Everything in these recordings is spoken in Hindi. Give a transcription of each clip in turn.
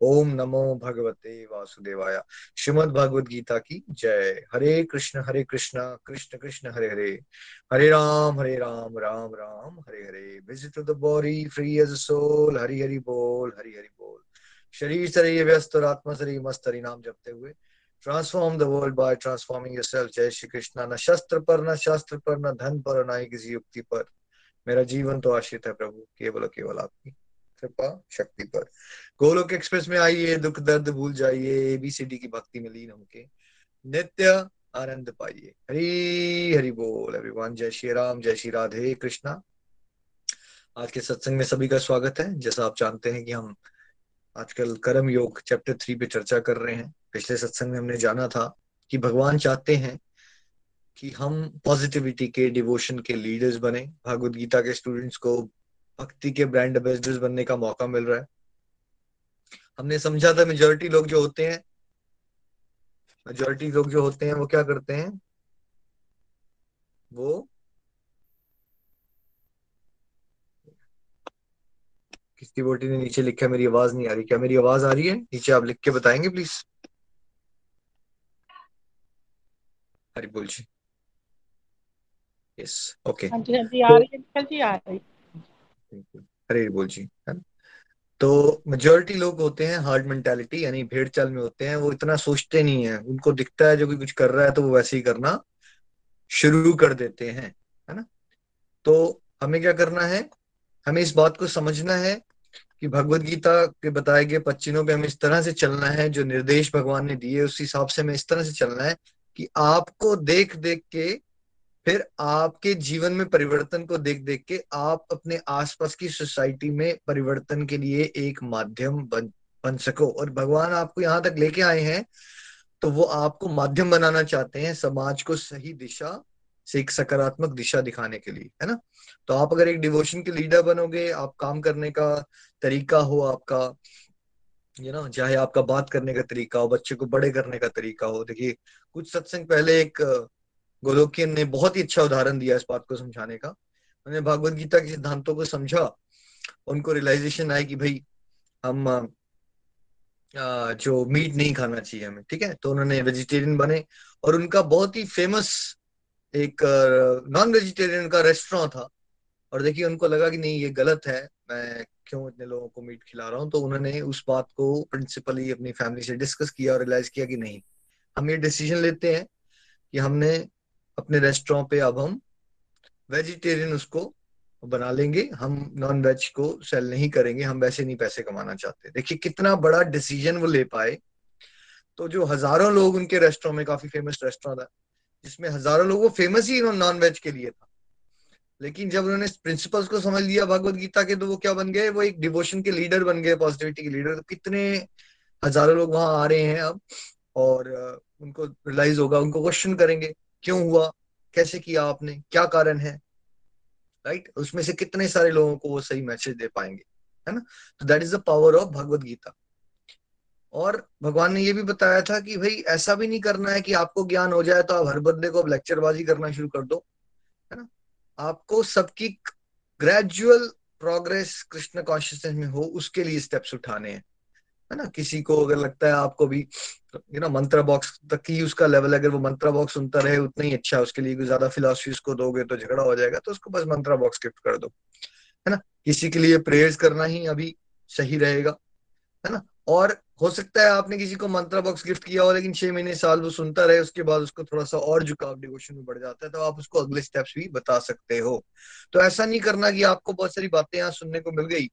ओम नमो भगवते वासुदेवाय। श्रीमद भगवद गीता की जय। Hare Krishna Hare Krishna Krishna Krishna, Hare Hare. Hare Ram Hare Ram Ram Ram, Hare Hare. Visit the body free as soul Hari Hari बोल, हरि हरि बोल। शरीर शरीर व्यस्त और आत्मा शरीर मस्त। हरि नाम जपते हुए। Transform the world by transforming yourself जय श्री कृष्ण। न शस्त्र पर, न शास्त्र पर, न धन पर न किसी युक्ति पर। मेरा जीवन तो आश्रित है प्रभु। केवल केवल आपकी कृपा शक्ति पर। गोलोक एक्सप्रेस में आइए, दुख दर्द भूल जाइए एबीसीडी की भक्ति में लीन होके। नित्य आनंद पाइए। हरी, हरि बोल एवरीवन जय श्री राम, जय श्री राधे कृष्णा। आज के सत्संग में सभी का स्वागत है। जैसा आप जानते हैं कि हम आजकल कर्म योग चैप्टर थ्री पे चर्चा कर रहे हैं। पिछले सत्संग में हमने जाना था कि भगवान चाहते हैं कि हम पॉजिटिविटी के डिवोशन के लीडर्स बने। भागवत गीता के स्टूडेंट्स को भक्ति के ब्रांड एम्बेसडर्स बनने का मौका मिल रहा है। हमने समझा था मेजोरिटी लोग जो होते हैं मेजोरिटी लोग जो होते हैं, वो क्या करते हैं? वो किसकी बोटी ने नीचे लिखा मेरी आवाज़ नहीं आ रही। क्या मेरी आवाज़ आ रही है? नीचे आप लिख के बताएँगे प्लीज़ हरी बोल जी। यस ओके हाँ जी हाँ जी, आ रही है। जी, आ रही हरे बोल जी तो मेजोरिटी लोग होते हैं हार्ड मेंटेलिटी यानी भेड़ चाल में होते हैं, वो इतना सोचते नहीं है। उनको दिखता है जो कुछ कर रहा है तो वो वैसे ही करना शुरू कर देते हैं, है ना? तो हमें क्या करना है? हमें इस बात को समझना है कि भगवत गीता के बताए गए पच्चीनों पे हमें इस तरह से चलना है, जो निर्देश भगवान ने दिए, उस हिसाब से हमें इस तरह से चलना है कि आपको देख देख के फिर आपके जीवन में परिवर्तन को देख देख के आप अपने आसपास की सोसाइटी में परिवर्तन के लिए एक माध्यम बन बन सको। और भगवान आपको यहाँ तक लेके आए हैं तो वो आपको माध्यम बनाना चाहते हैं समाज को सही दिशा से एक सकारात्मक दिशा दिखाने के लिए, है ना? तो आप अगर एक डिवोशन के लीडर बनोगे, आप काम करने का तरीका हो आपका यू नो चाहे आपका बात करने का तरीका हो, बच्चे को बड़े करने का तरीका हो। देखिए, कुछ सत्संग पहले एक गोलोकियन ने बहुत ही अच्छा उदाहरण दिया इस बात को समझाने का। उन्होंने भागवत गीता के सिद्धांतों को समझा, उनको रियलाइजेशन आया कि भाई, हम जो मीट नहीं खाना चाहिए हमें, ठीक है? तो उन्होंने वेजिटेरियन बने और उनका बहुत ही फ़ेमस एक नॉन वेजिटेरियन का रेस्टोरेंट था। और देखिए, उनको लगा कि नहीं, ये गलत है, मैं क्यों इतने लोगों को मीट खिला रहा हूँ? तो उन्होंने उस बात को प्रिंसिपली अपनी फैमिली से डिस्कस किया और रियलाइज़ किया कि नहीं, हम ये डिसीज़न लेते हैं कि हमने अपने रेस्टोरेंट पे अब हम वेजिटेरियन उसको बना लेंगे। हम नॉन वेज को सेल नहीं करेंगे। हम वैसे नहीं पैसे कमाना चाहते। देखिए, कितना बड़ा डिसीज़न वो ले पाए। तो जो हज़ारों लोग उनके रेस्टोरेंट में, काफ़ी फ़ेमस रेस्टोरेंट था जिसमें हज़ारों लोग, वो फ़ेमस ही नॉन वेज के लिए था। लेकिन जब उन्होंने प्रिंसिपल्स को समझ लिया भगवत गीता के तो वो क्या बन गए? वो एक डिवोशन के लीडर बन गए पॉजिटिविटी के लीडर तो कितने हज़ारों लोग वहाँ आ रहे हैं अब और उनको रियलाइज़ होगा, उनको क्वेश्चन करेंगे। क्यों हुआ? कैसे किया आपने? क्या कारण है? राइट उसमें से कितने सारे लोगों को वो सही मैसेज दे पाएँगे? है ना? तो that is the power of Bhagavad Gita और भगवान ने ये भी बताया था कि भाई, ऐसा भी नहीं करना है कि आपको ज्ञान हो जाए तो आप हर बंदे को लेक्चरबाजी करना शुरू कर दो। है ना? आपको सबकी ग्रेजुअल प्रोग्रेस कृष्ण कॉन्शियसनेस में हो, उसके लिए स्टेप्स उठाने हैं। है ना? किसी को अगर लगता है आपको भी यू नो मंत्रा बॉक्स तक ही उसका लेवल अगर वो मंत्रा बॉक्स सुनता रहे, उतना ही अच्छा उसके लिए ज़्यादा फिलोसफी उसको दोगे तो झगड़ा हो जाएगा तो उसको बस मंत्रा बॉक्स गिफ्ट कर दो, है ना? किसी के लिए प्रेयर्स करना ही अभी सही रहेगा, है ना? और हो सकता है आपने किसी को मंत्रा बॉक्स गिफ्ट किया हो, लेकिन छह महीने, साल वो सुनता रहे, उसके बाद उसको थोड़ा सा और झुकाव डिवोशन में बढ़ जाता है तो आप उसको अगले स्टेप्स भी बता सकते हो। तो ऐसा नहीं करना कि आपको बहुत सारी बातें यहाँ सुनने को मिल गई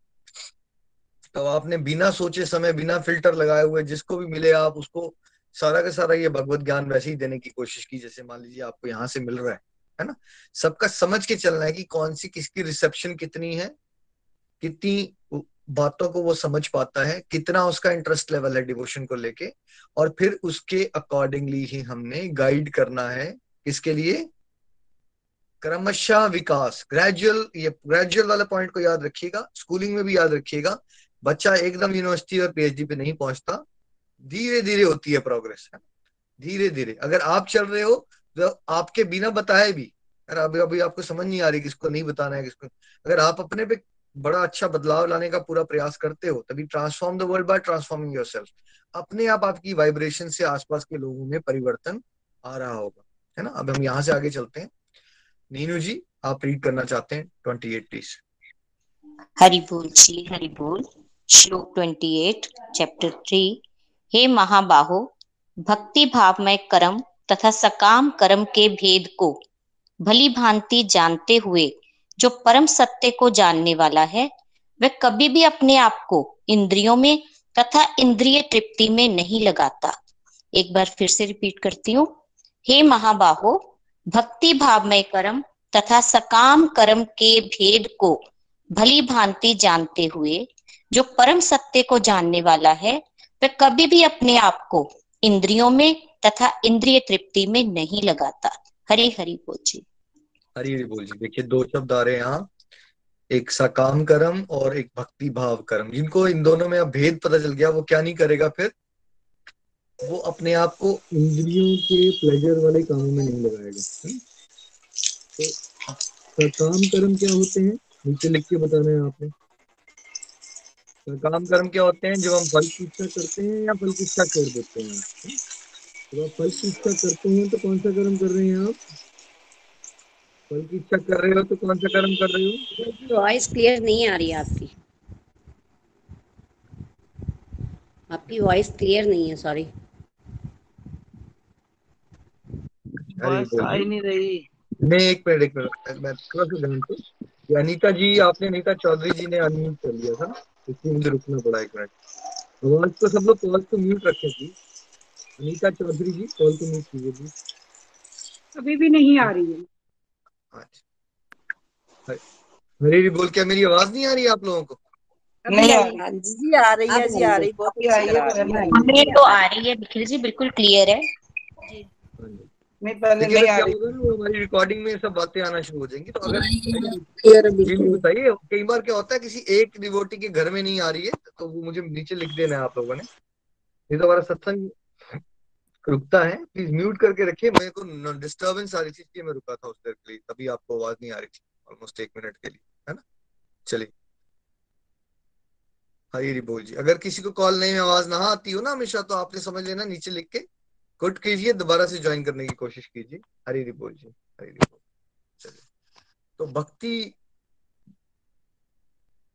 तो आपने बिना सोचे समय, बिना फ़िल्टर लगाए हुए जिसको भी मिले आप उसको सारा का सारा ये भगवत ज्ञान वैसे ही देने की कोशिश की, जैसे मान लीजिए आपको यहाँ से मिल रहा है है ना? सबका समझ के चलना है कि कौन सी किसकी रिसेप्शन कितनी है, कितनी बातों को वो समझ पाता है, कितना उसका इंटरेस्ट लेवल है डिवोशन को लेके, और फिर उसके अकॉर्डिंगली ही हमने गाइड करना है किसके लिए? क्रमशः विकास। ग्रेजुअल ये ग्रेजुअल वाला पॉइंट को याद रखिएगा स्कूलिंग में भी याद रखिएगा बच्चा एकदम यूनिवर्सिटी और पीएचडी पे नहीं पहुँचता धीरे धीरे होती है प्रोग्रेस है धीरे धीरे अगर आप चल रहे हो तो आपके बिना बताए भी अगर अभी अभी आपको समझ नहीं आ रही किसको नहीं बताना है, किसको अगर आप अपने पे बड़ा अच्छा बदलाव लाने का पूरा प्रयास करते हो, तभी transform the world by transforming your अपने आप आपकी वाइब्रेशन से आसपास के लोगों में परिवर्तन आ रहा होगा, है ना? अब हम यहाँ से आगे चलते हैं। नीनू जी, आप रीड करना चाहते हैं ट्वेंटी एट प्लीज़ हरि बोल जी हरि बोल श्लोक ट्वेंटी एट, चैप्टर थ्री, हे महाबाहो, भक्ति भाव में कर्म तथा सकाम कर्म के भेद को भली भांति जानते हुए, जो परम सत्य को जानने वाला है, वह कभी भी अपने आप को इंद्रियों में तथा इंद्रिय तृप्ति में नहीं लगाता। एक बार फिर से रिपीट करती हूँ। हे महाबाहो, भक्ति भाव में कर्म तथा सकाम कर्म के भेद को भली भांति जानते हुए जो परम सत्य को जानने वाला है, वह कभी भी अपने आप को इंद्रियों में तथा इंद्रिय तृप्ति में नहीं लगाता। हरी हरी बोल जी। हरी हरी बोल जी। देखिए, दो शब्द आ रहे हैं यहाँ। एक सकाम कर्म और एक भक्ति भाव कर्म। जिनको इन दोनों में अब भेद पता चल गया, वो क्या नहीं करेगा फिर? वो अपने आप को इंद्रियों के प्लेजर वाले कामों में नहीं लगाएगा। तो सकाम कर्म क्या होते हैं? नीचे लिख के बताना है आपने। काम कर्म क्या होते हैं? जब हम फल की इच्छा करते हैं या फल की इच्छा छोड़ देते हैं? जब आप फल की इच्छा करते हैं तो कौन सा कर्म कर रहे हैं आप? फल की इच्छा कर रहे हो तो कौन सा कर्म कर रहे हो? वॉइस क्लियर नहीं आ रही आपकी। आपकी वॉइस क्लियर नहीं है सॉरी नहीं रही। नहीं एक मिनट एक मिनट। मैं थोड़ा सा ध्यान अनिता जी आपने अनिता चौधरी जी ने अनम्यूट कर लिया था। इसलिए मुझे रुकना पड़ा एक मिनट आवाज़ तो सब लोग कॉल को म्यूट रखे थी। अनीता चौधरी जी कॉल को म्यूट कीजिए जी। अभी भी नहीं आ रही है। अच्छा। हरी बोल क्या मेरी आवाज़ नहीं आ रही आप लोगों को? नहीं आ जी आ रही है जी आ रही बहुत ही आ रही है। तो आ रही है निखिल जी बिल्कुल क्लियर है जी हाँ। नहीं पहले नहीं आ रही। हमारी रिकॉर्डिंग में सब बातें आना शुरू हो जाएँगी तो अगर बताइए कई बार क्या होता है किसी एक डिवोटी के घर में नहीं आ रही है तो वो मुझे नीचे लिख देना है आप लोगों ने। नहीं तो हमारा सत्संग रुकता है प्लीज़ म्यूट करके रखिए मेरे को डिस्टर्बेंस आ रही थी इसलिए मैं रुका था उस देर के लिए तभी आपको आवाज़ नहीं आ रही थी ऑलमोस्ट एक मिनट के लिए है ना? चलिए। हरी बोल जी अगर किसी को कॉल नहीं आवाज़ ना आती हो ना हमेशा तो आपने समझ लेना नीचे लिख के गुड कीजिए, दोबारा से ज्वाइन करने की कोशिश कीजिए। हरी बोल जी, हरी हरी चलिए। तो भक्ति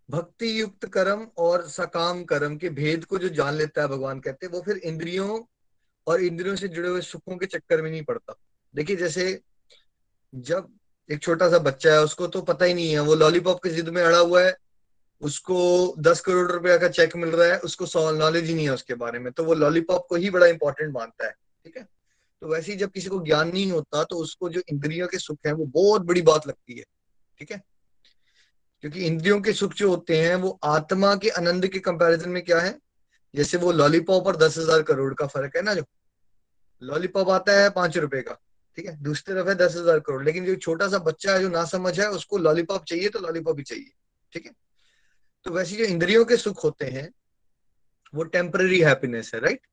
भक्ति युक्त कर्म और सकाम कर्म के भेद को जो जान लेता है भगवान कहते हैं, वो फिर इंद्रियों और इंद्रियों से जुड़े हुए सुखों के चक्कर में नहीं पड़ता। देखिए, जैसे जब एक छोटा सा बच्चा है, उसको तो पता ही नहीं है, वो लॉलीपॉप के जिद में अड़ा हुआ है, उसको दस करोड़ रुपया का चेक मिल रहा है, उसको नॉलेज ही नहीं है उसके बारे में तो वो लॉलीपॉप को ही बड़ा इंपॉर्टेंट मानता है। ठीक है? तो वैसे ही जब किसी को ज्ञान नहीं होता तो उसको जो इंद्रियों के सुख है, वो बहुत बड़ी बात लगती है, ठीक है? क्योंकि इंद्रियों के सुख जो होते हैं, वो आत्मा के आनंद के कंपैरिजन में क्या है? जैसे वो लॉलीपॉप और दस हज़ार करोड़ का फ़र्क है ना जो? लॉलीपॉप आता है पाँच रुपए का, ठीक है? दूसरी तरफ़ है दस हज़ार करोड़, लेकिन जो छोटा सा बच्चा है, जो ना समझ है, उसको लॉलीपॉप चाहिए तो लॉलीपॉप ही चाहिए, ठीक है? तो वैसे जो इंद्रियों के सुख होते हैं, वो टेम्पररी हैप्पीनेस है राइट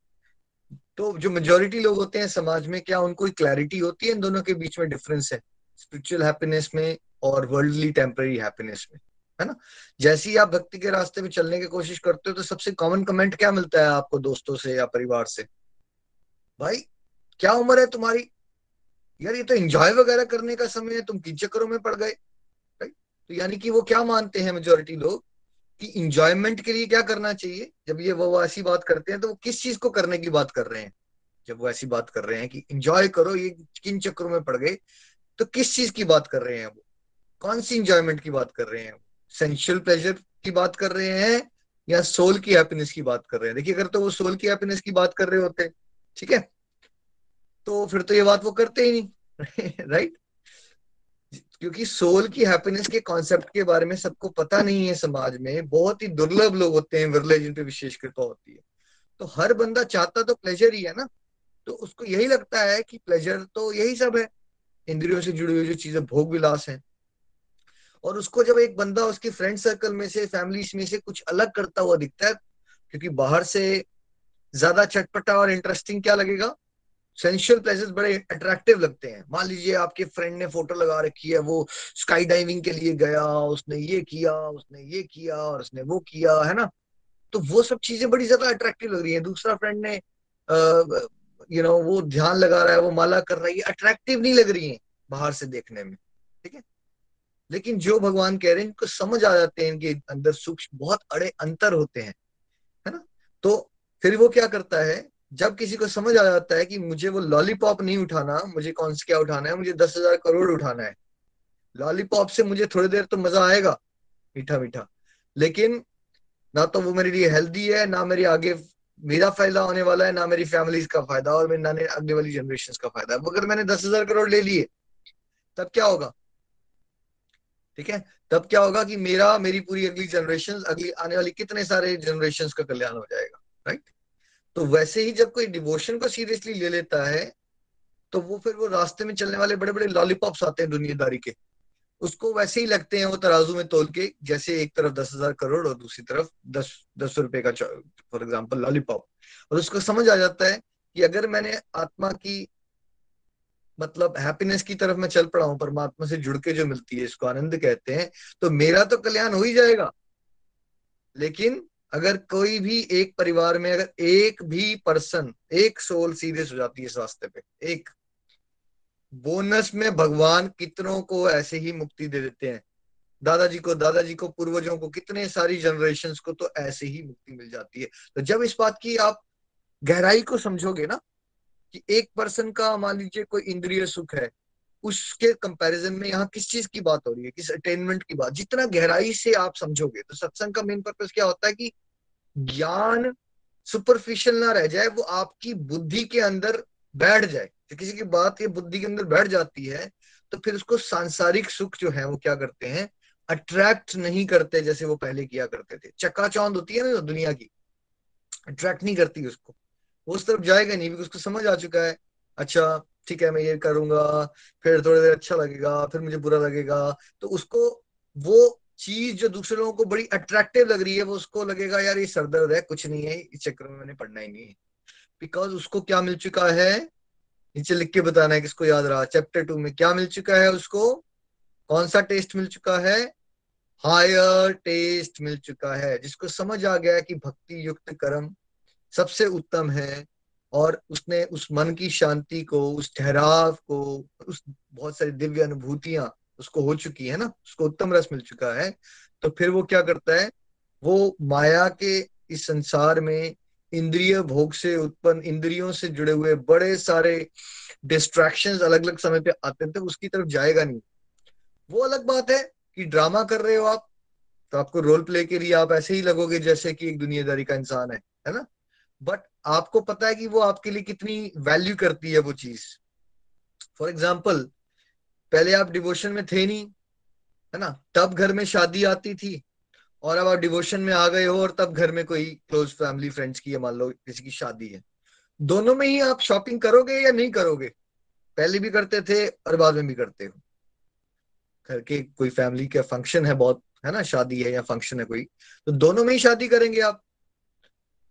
तो जो मेजोरिटी लोग होते हैं समाज में, क्या उनको क्लैरिटी होती है इन दोनों के बीच में डिफरेंस है? स्पिरिचुअल हैप्पीनेस में और वर्ल्डली टेम्पररी हैप्पीनेस में, है ना? जैसे ही आप भक्ति के रास्ते में चलने की कोशिश करते हो तो सबसे कॉमन कमेंट क्या मिलता है आपको दोस्तों से या परिवार से? भाई, क्या उम्र है तुम्हारी? यार, ये तो एंजॉय वगैरह करने का समय है, तुम किन चक्करों में पड़ गए? राइट तो यानी कि वो क्या मानते हैं मेजोरिटी लोग? कि इंजॉयमेंट के लिए क्या करना चाहिए? जब ये वो ऐसी बात करते हैं तो वो किस चीज़ को करने की बात कर रहे हैं? जब वो ऐसी बात कर रहे हैं कि इंजॉय करो, ये किन चक्रों में पड़ गए तो किस चीज़ की बात कर रहे हैं वो? कौन सी इंजॉयमेंट की बात कर रहे हैं सेंशुअल प्लेजर की बात कर रहे हैं या सोल की हैप्पीनेस की बात कर रहे हैं? देखिए, अगर तो वो सोल की हैप्पीनेस की बात कर रहे होते, ठीक है? तो फिर तो ये बात वो करते ही नहीं राइट क्योंकि सोल की हैप्पीनेस के कॉन्सेप्ट के बारे में सबको पता नहीं है समाज में, बहुत ही दुर्लभ लोग होते हैं विरले, जिन पे विशेष कृपा होती है। तो हर बंदा चाहता तो प्लेजर ही है ना। तो उसको यही लगता है कि प्लेजर तो यही सब है। इंद्रियों से जुड़ी हुई जो चीज़ें, भोग विलास है। और उसको जब एक बंदा उसके फ्रेंड सर्कल में से फैमिली में से कुछ अलग करता हुआ दिखता है, क्योंकि बाहर से ज़्यादा चटपटा और इंटरेस्टिंग क्या लगेगा? सेंशुअल प्लेसेस बड़े अट्रैक्टिव लगते हैं। मान लीजिए आपके फ्रेंड ने फ़ोटो लगा रखी है, वो स्काई डाइविंग के लिए गया, उसने ये किया, उसने ये किया और उसने वो किया, है ना? तो वो सब चीज़ें बड़ी ज़्यादा अट्रैक्टिव लग रही है। दूसरा फ्रेंड ने यू नो वो ध्यान लगा रहा है, वो माला कर रहा है अट्रैक्टिव नहीं लग रही है बाहर से देखने में, ठीक है? लेकिन जो भगवान कह रहे हैं, इनको समझ आ जाते हैं इनके अंदर सूक्ष्म, बहुत अड़े अंतर होते हैं, है ना? तो फिर वो क्या करता है जब किसी को समझ आ जाता है कि मुझे वो लॉलीपॉप नहीं उठाना, मुझे कौन सा क्या उठाना है, मुझे दस हज़ार करोड़ उठाना है। लॉलीपॉप से मुझे थोड़ी देर तो मज़ा आएगा मीठा मीठा लेकिन ना तो वो मेरे लिए हेल्दी है, ना मेरे आगे मेरा फ़ायदा होने वाला है, ना मेरी फैमिली का फ़ायदा और मेरे नाने अगले वाली जनरेशन का फ़ायदा है। अगर मैंने दस हज़ार करोड़ ले लिए, तब क्या होगा? ठीक है? तब क्या होगा कि मेरा, मेरी पूरी अगली जनरेशन अगली आने वाली कितने सारे जनरेशन का कल्याण हो जाएगा राइट तो वैसे ही जब कोई डिवोशन को सीरियसली ले लेता है तो वो फिर वो रास्ते में चलने वाले बड़े बड़े लॉलीपॉप्स आते हैं दुनियादारी के। उसको वैसे ही लगते हैं वो तराजू में तोल के, जैसे एक तरफ़ दस हज़ार करोड़ और दूसरी तरफ़ दस दस रुपए का फॉर एग्ज़ाम्पल लॉलीपॉप और उसको समझ आ जाता है कि अगर मैंने आत्मा की मतलब हैप्पीनेस की तरफ़ मैं चल पड़ा हूँ, परमात्मा से जुड़ के जो मिलती है, इसको आनंद कहते हैं तो मेरा तो कल्याण हो ही जाएगा। लेकिन अगर कोई भी एक परिवार में अगर एक भी पर्सन एक सोल सीरियस हो जाती है रास्ते पे, एक बोनस में भगवान कितनों को ऐसे ही मुक्ति दे देते हैं। दादाजी को दादाजी को, पूर्वजों को, कितने सारी जनरेशन को तो ऐसे ही मुक्ति मिल जाती है। तो जब इस बात की आप गहराई को समझोगे ना कि एक पर्सन का मान लीजिए कोई इंद्रिय सुख है उसके कंपैरिजन में यहाँ किस चीज़ की बात हो रही है? किस अटेनमेंट की बात? जितना गहराई से आप समझोगे तो सत्संग का मेन पर्पज क्या होता है कि ज्ञान सुपरफिशियल ना रह जाए, वो आपकी बुद्धि के अंदर बैठ जाए। तो किसी की बात ये बुद्धि के अंदर बैठ जाती है तो फिर उसको सांसारिक सुख जो है, वो क्या करते हैं? अट्रैक्ट नहीं करते जैसे वो पहले किया करते थे। चक्का होती है ना दुनिया की। अट्रैक्ट नहीं करती उसको। वो उस तरफ़ जाएगा नहीं उसको समझ आ चुका है अच्छा ठीक है, मैं ये करूँगा, फिर थोड़ी देर अच्छा लगेगा, फिर मुझे बुरा लगेगा। तो उसको, वो चीज़ जो दूसरे लोगों को बड़ी अट्रैक्टिव लग रही है, वो उसको लगेगा, यार, ये सरदर्द है, कुछ नहीं है, इस चक्कर में मैंने पढ़ना ही नहीं है। बिकॉज़ उसको क्या मिल चुका है? नीचे लिख के बताना है किसको याद रहा। चैप्टर टू में क्या मिल चुका है उसको? कौन सा टेस्ट मिल चुका है? हायर टेस्ट मिल चुका है, जिसको समझ आ गया कि भक्ति युक्त कर्म सबसे उत्तम है। और उसने उस मन की शांति को, उस ठहराव को, उस बहुत सारी दिव्य अनुभूतियाँ उसको हो चुकी है ना, उसको उत्तम रस मिल चुका है। तो फिर वो क्या करता है? वो माया के इस संसार में इंद्रिय भोग से उत्पन्न, इंद्रियों से जुड़े हुए बड़े सारे डिस्ट्रैक्शन अलग अलग समय पे आते थे उसकी तरफ़ जाएगा नहीं। वो अलग बात है कि ड्रामा कर रहे हो आप तो आपको रोल प्ले के लिए आप ऐसे ही लगोगे जैसे कि एक दुनियादारी का इंसान है है ना? बट आपको पता है कि वो आपके लिए कितनी वैल्यू करती है वो चीज़। फॉर एग्ज़ाम्पल पहले आप डिवोशन में थे नहीं, है ना? तब घर में शादी आती थी और अब आप डिवोशन में आ गए हो और तब घर में कोई क्लोज फैमिली फ्रेंड्स की मान लो किसी की शादी है। दोनों में ही आप शॉपिंग करोगे या नहीं करोगे? पहले भी करते थे और बाद में भी करते हो। घर के कोई फैमिली का फ़ंक्शन है बहुत, है ना? शादी है या फ़ंक्शन है कोई तो दोनों में ही शादी करेंगे आप।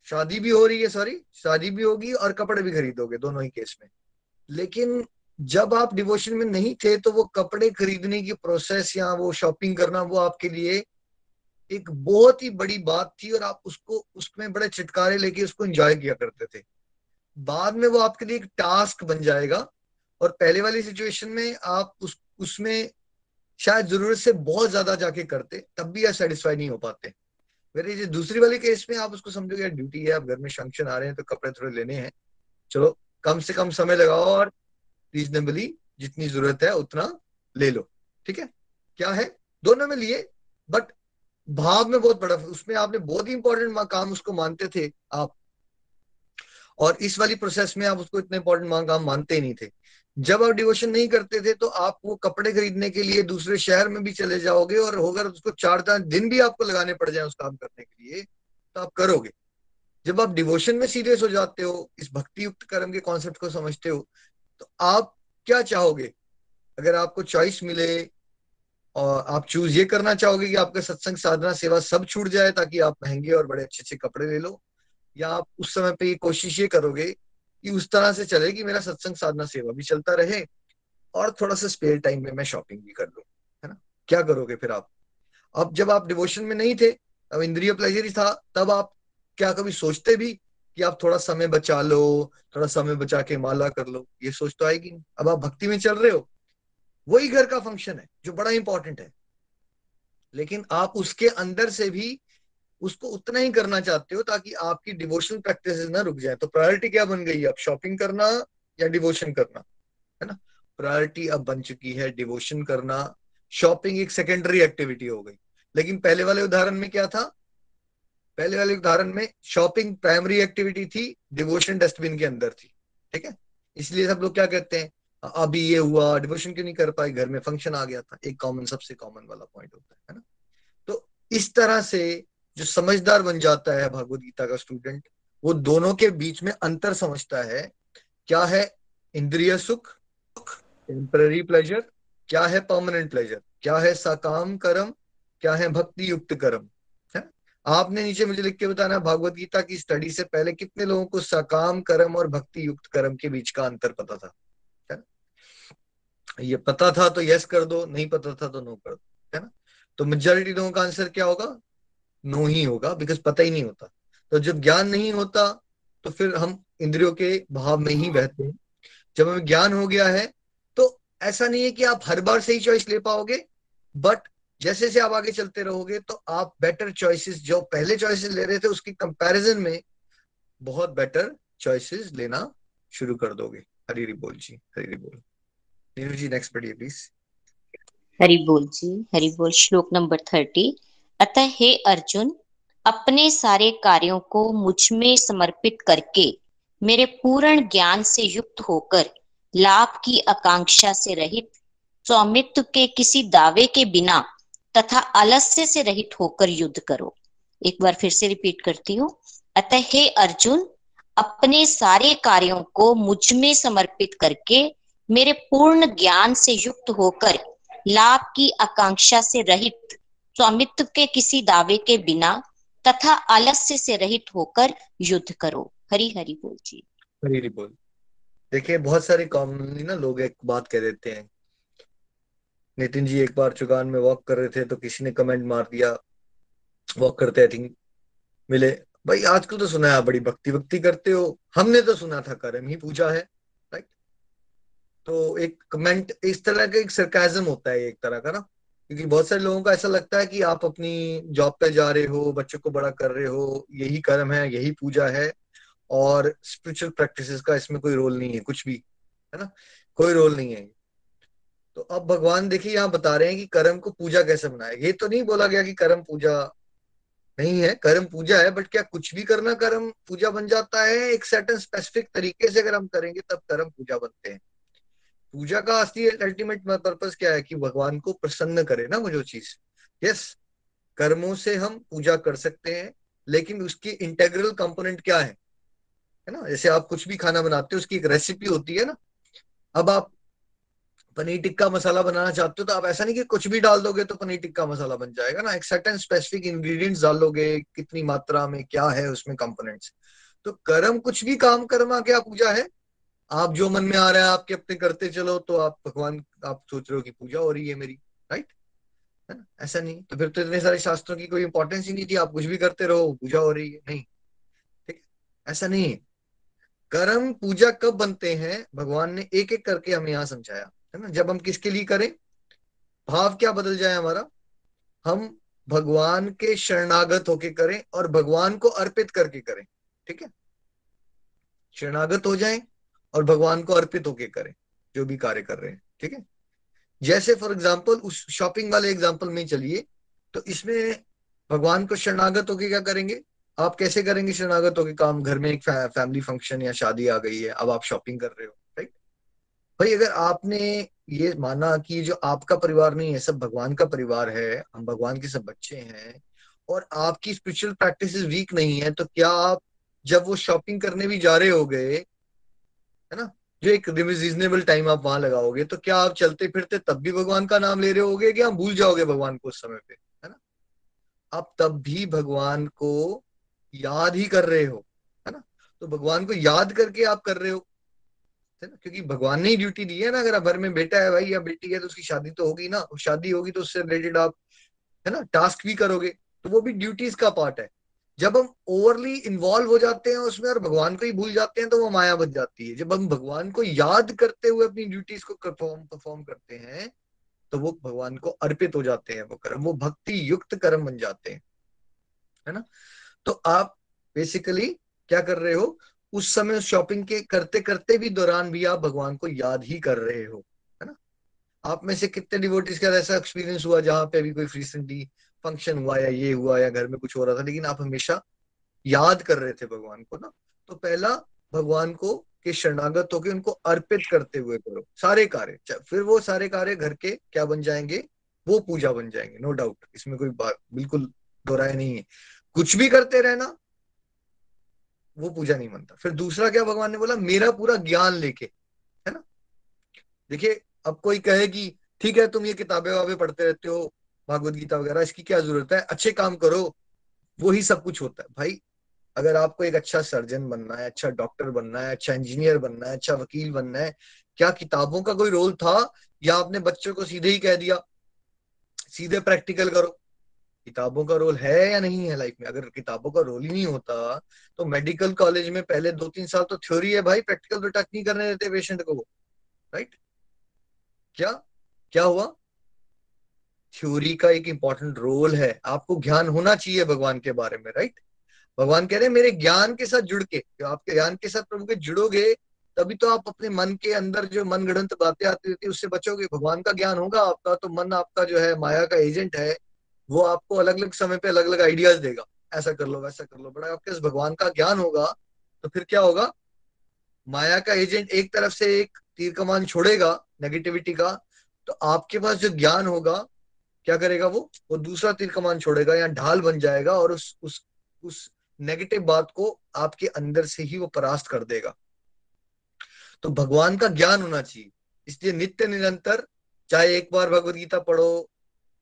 शादी भी हो रही है सॉरी शादी भी होगी और कपड़े भी खरीदोगे दोनों ही केस में। लेकिन जब आप डिवोशन में नहीं थे तो वो कपड़े खरीदने की प्रोसेस या वो शॉपिंग करना, वो आपके लिए एक बहुत ही बड़ी बात थी और आप उसको, उसमें बड़े छिटकारे लेके उसको एंजॉय किया करते थे। बाद में वो आपके लिए एक टास्क बन जाएगा और पहले वाली सिचुएशन में आप उस, उसमें शायद ज़रूरत से बहुत ज़्यादा जाके करते, तब भी आप सेटिस्फाई नहीं हो पाते। मेरे ये दूसरी वाली केस में आप उसको समझोगे ड्यूटी है, आप घर में फ़ंक्शन आ रहे हैं तो कपड़े थोड़े लेने हैं। चलो, कम से कम समय लगाओ और रीजनेबली जितनी ज़रूरत है, उतना ले लो। ठीक है? क्या है? दोनों में लिए बट भाव में बहुत बड़ा, उसमें आपने बहुत ही इंपॉर्टेंट काम उसको मानते थे आप। और इस वाली प्रोसेस में आप उसको इतने इंपॉर्टेंट काम मानते ही नहीं थे। जब आप डिवोशन नहीं करते थे तो आप वो कपड़े खरीदने के लिए दूसरे शहर में भी चले जाओगे और होकर उसको चार चार दिन भी आपको लगाने पड़ जाए उस काम करने के लिए तो आप करोगे। जब आप डिवोशन में सीरियस हो जाते हो, इस भक्ति युक्त कर्म के कॉन्सेप्ट को समझते हो तो आप क्या चाहोगे? अगर आपको चॉइस मिले, और आप चूज़ ये करना चाहोगे कि आपका सत्संग, साधना, सेवा सब छूट जाए ताकि आप महँगे और बड़े अच्छे अच्छे कपड़े ले लो, या आप उस समय पे ये कोशिश ये करोगे कि उस तरह से चले कि मेरा सत्संग साधना सेवा भी चलता रहे और थोड़ा सा स्पेयर टाइम में मैं शॉपिंग भी कर लू, है ना? क्या करोगे फिर आप? अब जब आप डिवोशन में नहीं थे, अब इंद्रिय प्लेजर ही था, तब आप क्या कभी सोचते भी कि आप थोड़ा समय बचा लो, थोड़ा समय बचा के माला कर लो, ये सोच तो आएगी नहीं। अब आप भक्ति में चल रहे हो, वही घर का फ़ंक्शन है, जो बड़ा इंपॉर्टेंट है। लेकिन आप उसके अंदर से भी उसको उतना ही करना चाहते हो ताकि आपकी डिवोशन प्रैक्टिस ना रुक जाए। तो प्रायोरिटी क्या बन गई? अब शॉपिंग करना या डिवोशन करना? है ना? प्रायोरिटी अब बन चुकी है डिवोशन करना। शॉपिंग एक सेकेंडरी एक्टिविटी हो गई। लेकिन पहले वाले उदाहरण में क्या था? पहले वाले उदाहरण में शॉपिंग प्राइमरी एक्टिविटी थी डिवोशन डस्टबिन के अंदर थी। ठीक है? इसलिए सब लोग क्या कहते हैं? अभी ये हुआ डिवोशन क्यों नहीं कर पाए? घर में फ़ंक्शन आ गया था। एक कॉमन सबसे कॉमन वाला पॉइंट होता है ना? तो इस तरह से जो समझदार बन जाता है भगवत गीता का स्टूडेंट वो दोनों के बीच में अंतर समझता है। क्या है इंद्रिय सुख टेम्पररी प्लेजर क्या है परमानेंट प्लेजर क्या है सकाम कर्म, क्या है भक्ति युक्त कर्म, है? आपने नीचे मुझे लिख के बताना भागवत गीता की स्टडी से पहले कितने लोगों को सकाम कर्म और भक्ति युक्त कर्म के बीच का अंतर पता था ये पता था तो यस कर दो, नहीं पता था तो नो कर दो, है ना? तो मेजोरिटी लोगों का आंसर क्या होगा? नो ही होगा बिकॉज़ पता ही नहीं होता। तो जब ज्ञान नहीं होता तो फिर हम इंद्रियों के भाव में ही बहते हैं। जब हमें ज्ञान हो गया है तो ऐसा नहीं है कि आप हर बार सही चॉइस ले पाओगे बट जैसे जैसे आप आगे चलते रहोगे तो आप बेटर चॉइसेस जो पहले चॉइसेस ले रहे थे, उसकी कंपैरिजन में बहुत बेटर चॉइसेस लेना शुरू कर दोगे। हरी बोल जी, हरी बोल। नीरू जी नेक्स्ट पढ़िए प्लीज़ हरी बोल जी, हरि बोल, श्लोक नंबर थर्टी अतः हे अर्जुन, अपने सारे कार्यों को मुझमें समर्पित करके मेरे पूर्ण ज्ञान से युक्त होकर, लाभ की आकांक्षा से रहित स्वामित्व के किसी दावे के बिना तथा आलस्य से रहित होकर युद्ध करो। एक बार फिर से रिपीट करती हूँ। अतः हे अर्जुन, अपने सारे कार्यों को मुझमें समर्पित करके मेरे पूर्ण ज्ञान से युक्त होकर, लाभ की आकांक्षा से रहित स्वामित्व के किसी दावे के बिना तथा आलस्य से रहित होकर युद्ध करो। हरी हरी बोल जी। हरी हरी बोल। देखिए, बहुत सारे कॉमनली ना लोग एक बात कह देते हैं। नितिन जी, एक बार चुगान में वॉक कर रहे थे तो किसी ने कमेंट मार दिया। वॉक करते आई थिंक मिले। भाई, आजकल तो सुना है बड़ी भक्ति भक्ति करते हो। हमने तो सुना था, कर्म ही पूजा है तो एक कमेंट इस तरह का एक सरकाजम होता है, एक तरह का ना। क्योंकि बहुत सारे लोगों को ऐसा लगता है कि आप अपनी जॉब पे जा रहे हो, बच्चों को बड़ा कर रहे हो, यही कर्म है, यही पूजा है और स्पिरिचुअल प्रैक्टिसेस का इसमें कोई रोल नहीं है, कुछ भी, है ना? कोई रोल नहीं है तो अब भगवान देखिए, यहाँ बता रहे हैं कि कर्म को पूजा कैसे बनाए ये तो नहीं बोला गया कि कर्म पूजा नहीं है, कर्म पूजा है बट क्या कुछ भी करना कर्म पूजा बन जाता है? एक सर्टन स्पेसिफिक तरीके से अगर हम करेंगे, तब कर्म पूजा बनते हैं। पूजा का असली अल्टीमेट पर्पज क्या है कि भगवान को प्रसन्न करे ना वो जो चीज़? यस कर्मों से हम पूजा कर सकते हैं, लेकिन उसकी इंटेग्रल कंपोनेंट क्या है? है ना? जैसे आप कुछ भी खाना बनाते हो, उसकी एक रेसिपी होती है ना। अब आप पनीर टिक्का मसाला बनाना चाहते हो तो आप ऐसा नहीं कि कुछ भी डाल दोगे तो पनीर टिक्का मसाला बन जाएगा ना। एक सर्टन स्पेसिफिक इंग्रेडिएंट्स डालोगे कितनी मात्रा में, क्या है उसमें कंपोनेंट्स तो कर्म कुछ भी काम कर्मा क्या पूजा है? आप जो मन में आ रहा है, आपके अपने करते चलो तो आप भगवान, आप सोच रहे हो कि पूजा हो रही है मेरी राइट है ना? ऐसा नहीं तो फिर तो इतने सारे शास्त्रों की कोई इंपॉर्टेंस ही नहीं थी, आप कुछ भी करते रहो, पूजा हो रही है, नहीं। ठीक ऐसा नहीं है। कर्म, पूजा कब बनते हैं? भगवान ने एक एक करके हमें यहाँ समझाया, है ना? जब हम किसके लिए करें? भाव क्या बदल जाए हमारा? हम भगवान के शरणागत होके करें और भगवान को अर्पित करके करें। ठीक है? शरणागत हो जाएँ और भगवान को अर्पित होके करें, जो भी कार्य कर रहे हैं, ठीक है? जैसे फॉर एग्ज़ाम्पल उस शॉपिंग वाले एग्ज़ाम्पल में चलिए तो इसमें भगवान को शरणागत होके क्या करेंगे? आप कैसे करेंगे शरणागत होके? काम, घर में एक फैमिली फ़ंक्शन या शादी आ गई है, अब आप शॉपिंग कर रहे हो राइट भाई, अगर आपने ये माना कि जो आपका परिवार नहीं है, सब भगवान का परिवार है, हम भगवान के सब बच्चे हैं, और आपकी स्पिरिचुअल प्रैक्टिस वीक नहीं है तो क्या आप जब वो शॉपिंग करने भी जा रहे हो गए है ना? जो एक रिजनेबल टाइम आप वहाँ लगाओगे तो क्या आप चलते फिरते तब भी भगवान का नाम ले रहे होगे कि आप भूल जाओगे भगवान को उस समय पे, है ना? आप तब भी भगवान को याद ही कर रहे हो, है ना? तो भगवान को याद करके आप कर रहे हो, है ना? क्योंकि भगवान ने ही ड्यूटी दी है ना, अगर आप घर में बेटा है भाई या बेटी है तो उसकी शादी तो होगी ना, शादी होगी तो उससे रिलेटेड आप, है ना टास्क भी करोगे तो वो भी ड्यूटीज़ का पार्ट है। जब हम ओवरली इन्वॉल्व हो जाते हैं उसमें और भगवान को ही भूल जाते हैं तो वो माया बन जाती है। जब हम भगवान को याद करते हुए अपनी ड्यूटीज़ को परफॉर्म परफॉर्म करते हैं तो वो भगवान को अर्पित हो जाते हैं वो कर्म, वो भक्ति युक्त कर्म बन जाते हैं। है ना? तो आप बेसिकली क्या कर रहे हो? उस समय शॉपिंग के करते करते भी दौरान भी आप भगवान को याद ही कर रहे हो। है ना? आप में से कितने डिवोटीज का ऐसा एक्सपीरियंस हुआ जहाँ पे अभी कोई रिसेंटली फ़ंक्शन हुआ या ये हुआ या घर में कुछ हो रहा था, लेकिन आप हमेशा याद कर रहे थे भगवान को ना। तो पहला, भगवान को के शरणागत होकर उनको अर्पित करते हुए करो, सारे कार्य। फिर वो सारे कार्य घर के क्या बन जाएँगे? वो पूजा बन जाएँगे नो डाउट इसमें कोई बात, बिल्कुल दोहराए नहीं है। कुछ भी करते रहना, वो पूजा नहीं बनता फिर दूसरा क्या भगवान ने बोला? मेरा पूरा ज्ञान लेके, है ना? देखिए, अब कोई कहे कि, ठीक है, तुम ये किताबें वाबें पढ़ते रहते हो भागवत गीता वगैरह, इसकी क्या ज़रूरत है? अच्छे काम करो वो ही सब कुछ होता है। भाई, अगर आपको एक अच्छा सर्जन बनना है अच्छा डॉक्टर बनना है अच्छा इंजीनियर बनना है अच्छा वकील बनना है, क्या किताबों का कोई रोल था? या आपने बच्चों को सीधे ही कह दिया? सीधे प्रैक्टिकल करो। किताबों का रोल है या नहीं है लाइफ में? अगर किताबों का रोल ही नहीं होता तो मेडिकल कॉलेज में पहले दो तीन साल तो थ्योरी है भाई प्रैक्टिकल तो टच नहीं करने देते पेशेंट को राइट क्या? क्या हुआ? थ्योरी का एक इंपॉर्टेंट रोल है। आपको ज्ञान होना चाहिए भगवान के बारे में राइट भगवान कह रहे हैं, मेरे ज्ञान के साथ जुड़ के तो आपके ज्ञान के साथ प्रभु के जुड़ोगे, तभी तो आप अपने मन के अंदर जो मन गणत बातें आती रहती है, उससे बचोगे। भगवान का ज्ञान होगा आपका तो मन आपका जो है, माया का एजेंट है, वो आपको अलग अलग समय पे अलग अलग आइडियाज़ देगा। ऐसा कर लो, वैसा कर लो। बड़ा आपके भगवान का ज्ञान होगा तो फिर क्या होगा? माया का एजेंट एक तरफ़ से एक तीर कमान छोड़ेगा नेगेटिविटी का तो आपके पास जो ज्ञान होगा क्या करेगा वो? वो दूसरा तीर कमान छोड़ेगा या ढाल बन जाएगा और उस उस उस नेगेटिव बात को आपके अंदर से ही वो परास्त कर देगा। तो भगवान का ज्ञान होना चाहिए। इसलिए नित्य निरंतर, चाहे एक बार भगवत गीता पढ़ो